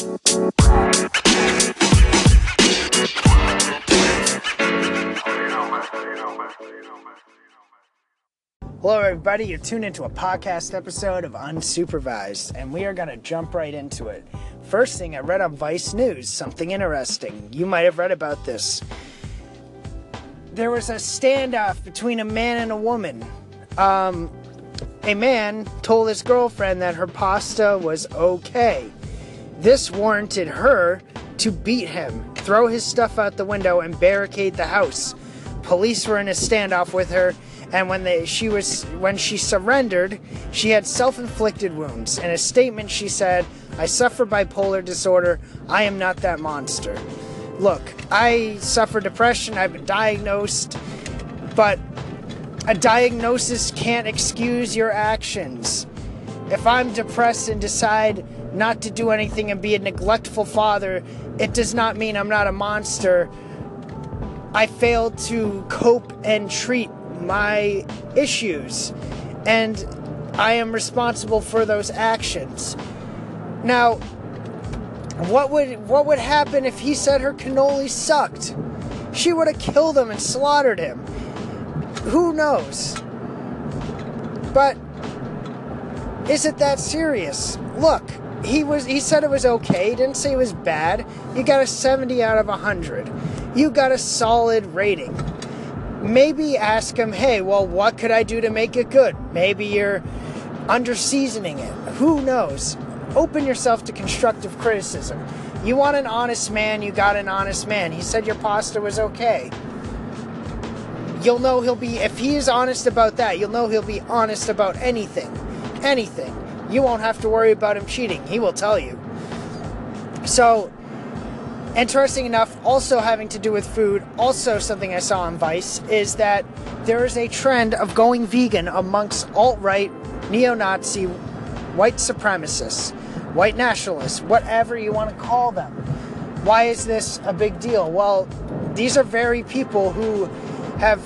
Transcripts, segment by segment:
Hello, everybody. You're tuned into a podcast episode of Unsupervised, and we are going to jump right into it. First thing, I read on Vice News something interesting. You might have read about this. There was a standoff between a man and a woman. Um, a man told his girlfriend that her pasta was okay. This warranted her to beat him, throw his stuff out the window, and barricade the house. Police were in a standoff with her and when they, she was when she surrendered, she had self-inflicted wounds. In a statement, she said, "I suffer bipolar disorder. I am not that monster." Look, I suffer depression. I've been diagnosed, but a diagnosis can't excuse your actions. If I'm depressed and decide not to do anything and be a neglectful father, it does not mean I'm not a monster. I failed to cope and treat my issues, and I am responsible for those actions. Now, what would what would happen if he said her cannoli sucked? She would have killed him and slaughtered him. Who knows? But is it that serious? Look, he was he said it was okay, he didn't say it was bad. You got a 70 out of 100. You got a solid rating maybe ask him, hey, well, what could I do to make it good? Maybe you're under seasoning it. Who knows? Open yourself to constructive criticism. You want an honest man, you got an honest man. He said your pasta was okay. You'll know he'll be, if he is honest about that, you'll know he'll be honest about anything. Anything. You won't have to worry about him cheating. He will tell you. So, Interesting enough, also having to do with food, also something I saw on Vice, is that there is a trend of going vegan amongst alt right, neo Nazi, white supremacists, white nationalists, whatever you want to call them. Why is this a big deal? Well, these are very people who have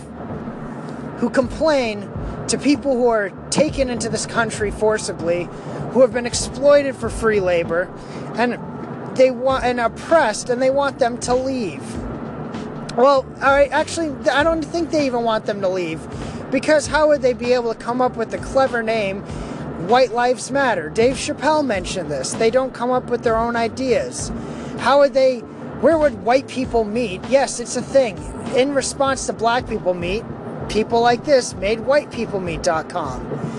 who complain to people who are taken into this country forcibly, who have been exploited for free labor, and they want and oppressed and they want them to leave. Well, all right, actually, I don't think they even want them to leave because how would they be able to come up with the clever name White Lives Matter? Dave Chappelle mentioned this. They don't come up with their own ideas. How would they? Where would white people meet? Yes, it's a thing. In response to black people meet, people like this made whitepeoplemeet.com.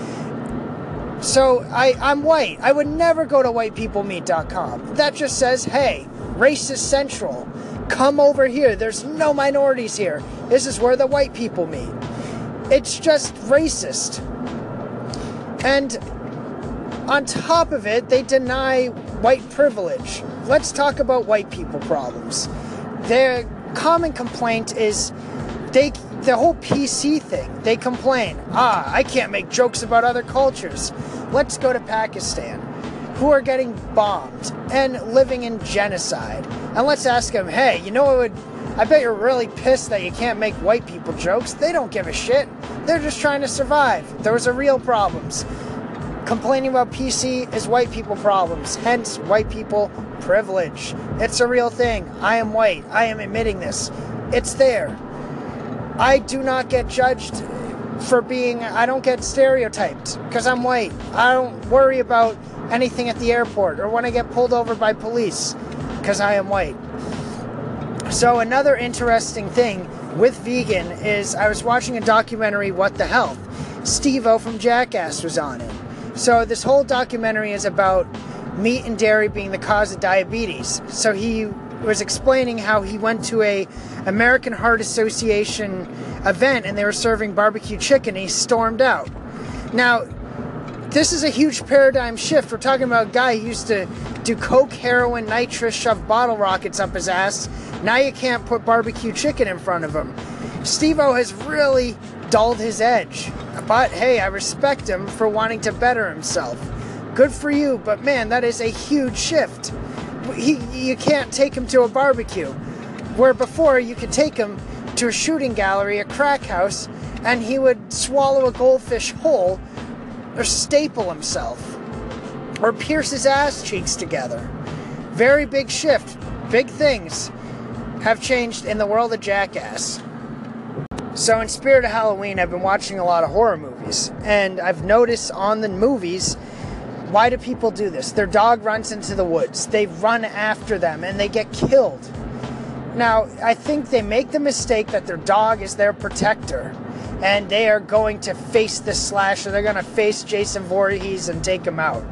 So I, I'm white. I would never go to whitepeoplemeet.com. That just says, hey, racist central. Come over here. There's no minorities here. This is where the white people meet. It's just racist. And on top of it, they deny white privilege. Let's talk about white people problems. Their common complaint is they the whole PC thing. They complain, ah, I can't make jokes about other cultures. Let's go to Pakistan, who are getting bombed and living in genocide. And let's ask them, hey, you know what would. I bet you're really pissed that you can't make white people jokes. They don't give a shit. They're just trying to survive. Those are real problems. Complaining about PC is white people problems, hence white people privilege. It's a real thing. I am white. I am admitting this. It's there. I do not get judged for being, I don't get stereotyped because I'm white. I don't worry about anything at the airport or when I get pulled over by police because I am white. So, another interesting thing with vegan is I was watching a documentary, What the Health. Steve-O from Jackass was on it. So, this whole documentary is about meat and dairy being the cause of diabetes. So, he was explaining how he went to a American Heart Association event and they were serving barbecue chicken. he stormed out. Now, this is a huge paradigm shift. We're talking about a guy who used to do coke, heroin, nitrous, shove bottle rockets up his ass. Now you can't put barbecue chicken in front of him. Steve-O has really dulled his edge. But hey, I respect him for wanting to better himself. Good for you, but man, that is a huge shift he, you can't take him to a barbecue. Where before you could take him to a shooting gallery, a crack house, and he would swallow a goldfish whole or staple himself or pierce his ass cheeks together. Very big shift. Big things have changed in the world of Jackass. So, in spirit of Halloween, I've been watching a lot of horror movies, and I've noticed on the movies why do people do this? Their dog runs into the woods, they run after them, and they get killed. Now, I think they make the mistake that their dog is their protector, and they are going to face the slasher. They're going to face Jason Voorhees and take him out.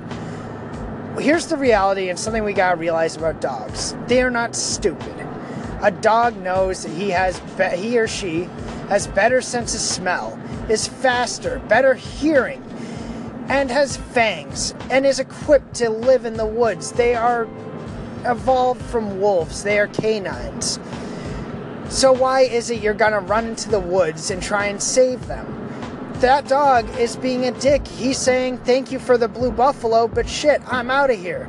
Here's the reality, and something we got to realize about dogs they are not stupid. A dog knows that he has be- he or she has better sense of smell, is faster, better hearing, and has fangs and is equipped to live in the woods. They are evolved from wolves, they are canines. So, why is it you're gonna run into the woods and try and save them? That dog is being a dick. He's saying, Thank you for the blue buffalo, but shit, I'm out of here.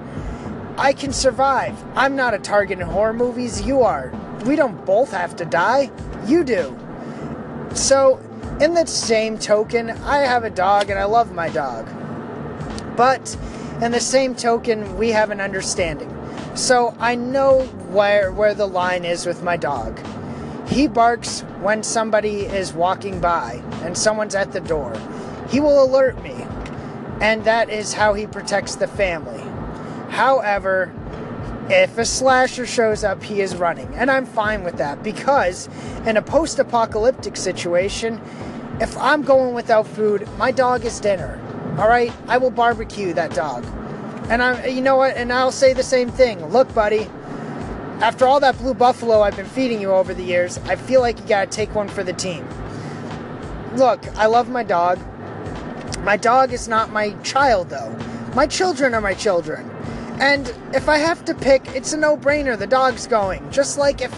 I can survive. I'm not a target in horror movies, you are. We don't both have to die. You do. So, in the same token, I have a dog and I love my dog. But in the same token, we have an understanding. So I know where where the line is with my dog. He barks when somebody is walking by and someone's at the door. He will alert me. And that is how he protects the family. However, if a slasher shows up, he is running. And I'm fine with that because in a post apocalyptic situation, if I'm going without food, my dog is dinner. All right? I will barbecue that dog. And I'm, you know what? And I'll say the same thing. Look, buddy, after all that blue buffalo I've been feeding you over the years, I feel like you gotta take one for the team. Look, I love my dog. My dog is not my child, though. My children are my children. And if I have to pick, it's a no-brainer. The dog's going. Just like if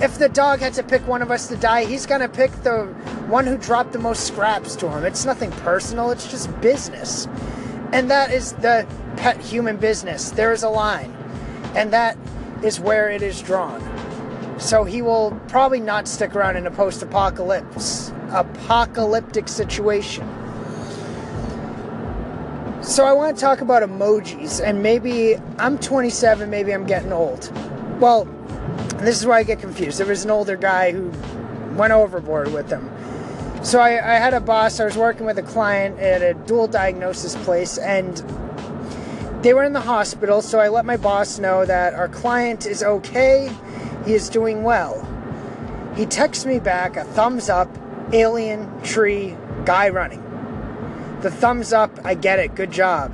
if the dog had to pick one of us to die, he's gonna pick the one who dropped the most scraps to him. It's nothing personal. It's just business. And that is the pet human business. There is a line. And that is where it is drawn. So he will probably not stick around in a post apocalypse apocalyptic situation. So I want to talk about emojis and maybe I'm 27, maybe I'm getting old. Well, this is where I get confused. There was an older guy who went overboard with them. So I, I had a boss, I was working with a client at a dual diagnosis place and they were in the hospital, so I let my boss know that our client is okay, he is doing well. He texts me back a thumbs up, alien, tree, guy running. The thumbs up, I get it, good job.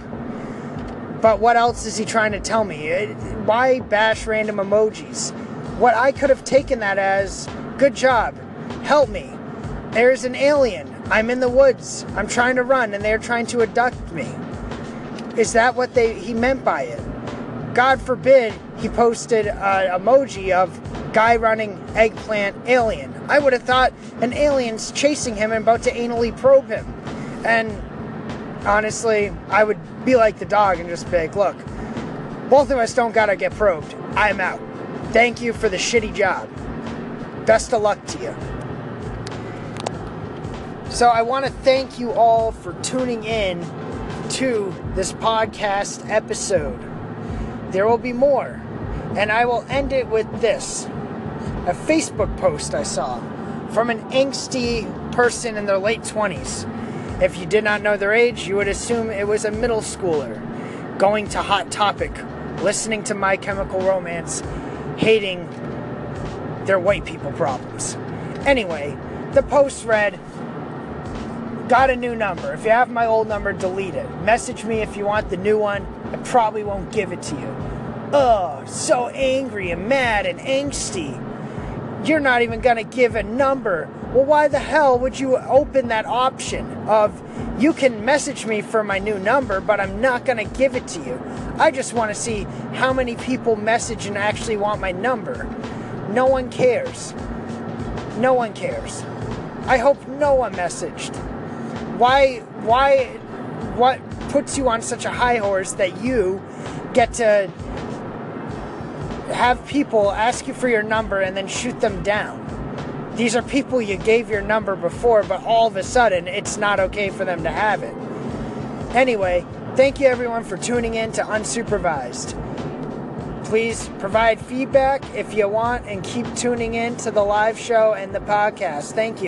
But what else is he trying to tell me? Why bash random emojis? What I could have taken that as, good job, help me. There's an alien. I'm in the woods. I'm trying to run and they're trying to abduct me. Is that what they he meant by it? God forbid he posted an emoji of guy running eggplant alien. I would have thought an alien's chasing him and about to anally probe him. And honestly, I would be like the dog and just be like, look, both of us don't gotta get probed. I'm out. Thank you for the shitty job. Best of luck to you. So I want to thank you all for tuning in to this podcast episode. There will be more. And I will end it with this a Facebook post I saw from an angsty person in their late 20s. If you did not know their age, you would assume it was a middle schooler going to Hot Topic, listening to My Chemical Romance, hating their white people problems. Anyway, the post read, Got a new number. If you have my old number, delete it. Message me if you want the new one. I probably won't give it to you. Ugh, so angry and mad and angsty. You're not even gonna give a number. Well, why the hell would you open that option of you can message me for my new number, but I'm not gonna give it to you? I just wanna see how many people message and actually want my number. No one cares. No one cares. I hope no one messaged. Why, why, what puts you on such a high horse that you get to have people ask you for your number and then shoot them down? These are people you gave your number before, but all of a sudden it's not okay for them to have it. Anyway, thank you everyone for tuning in to Unsupervised. Please provide feedback if you want and keep tuning in to the live show and the podcast. Thank you.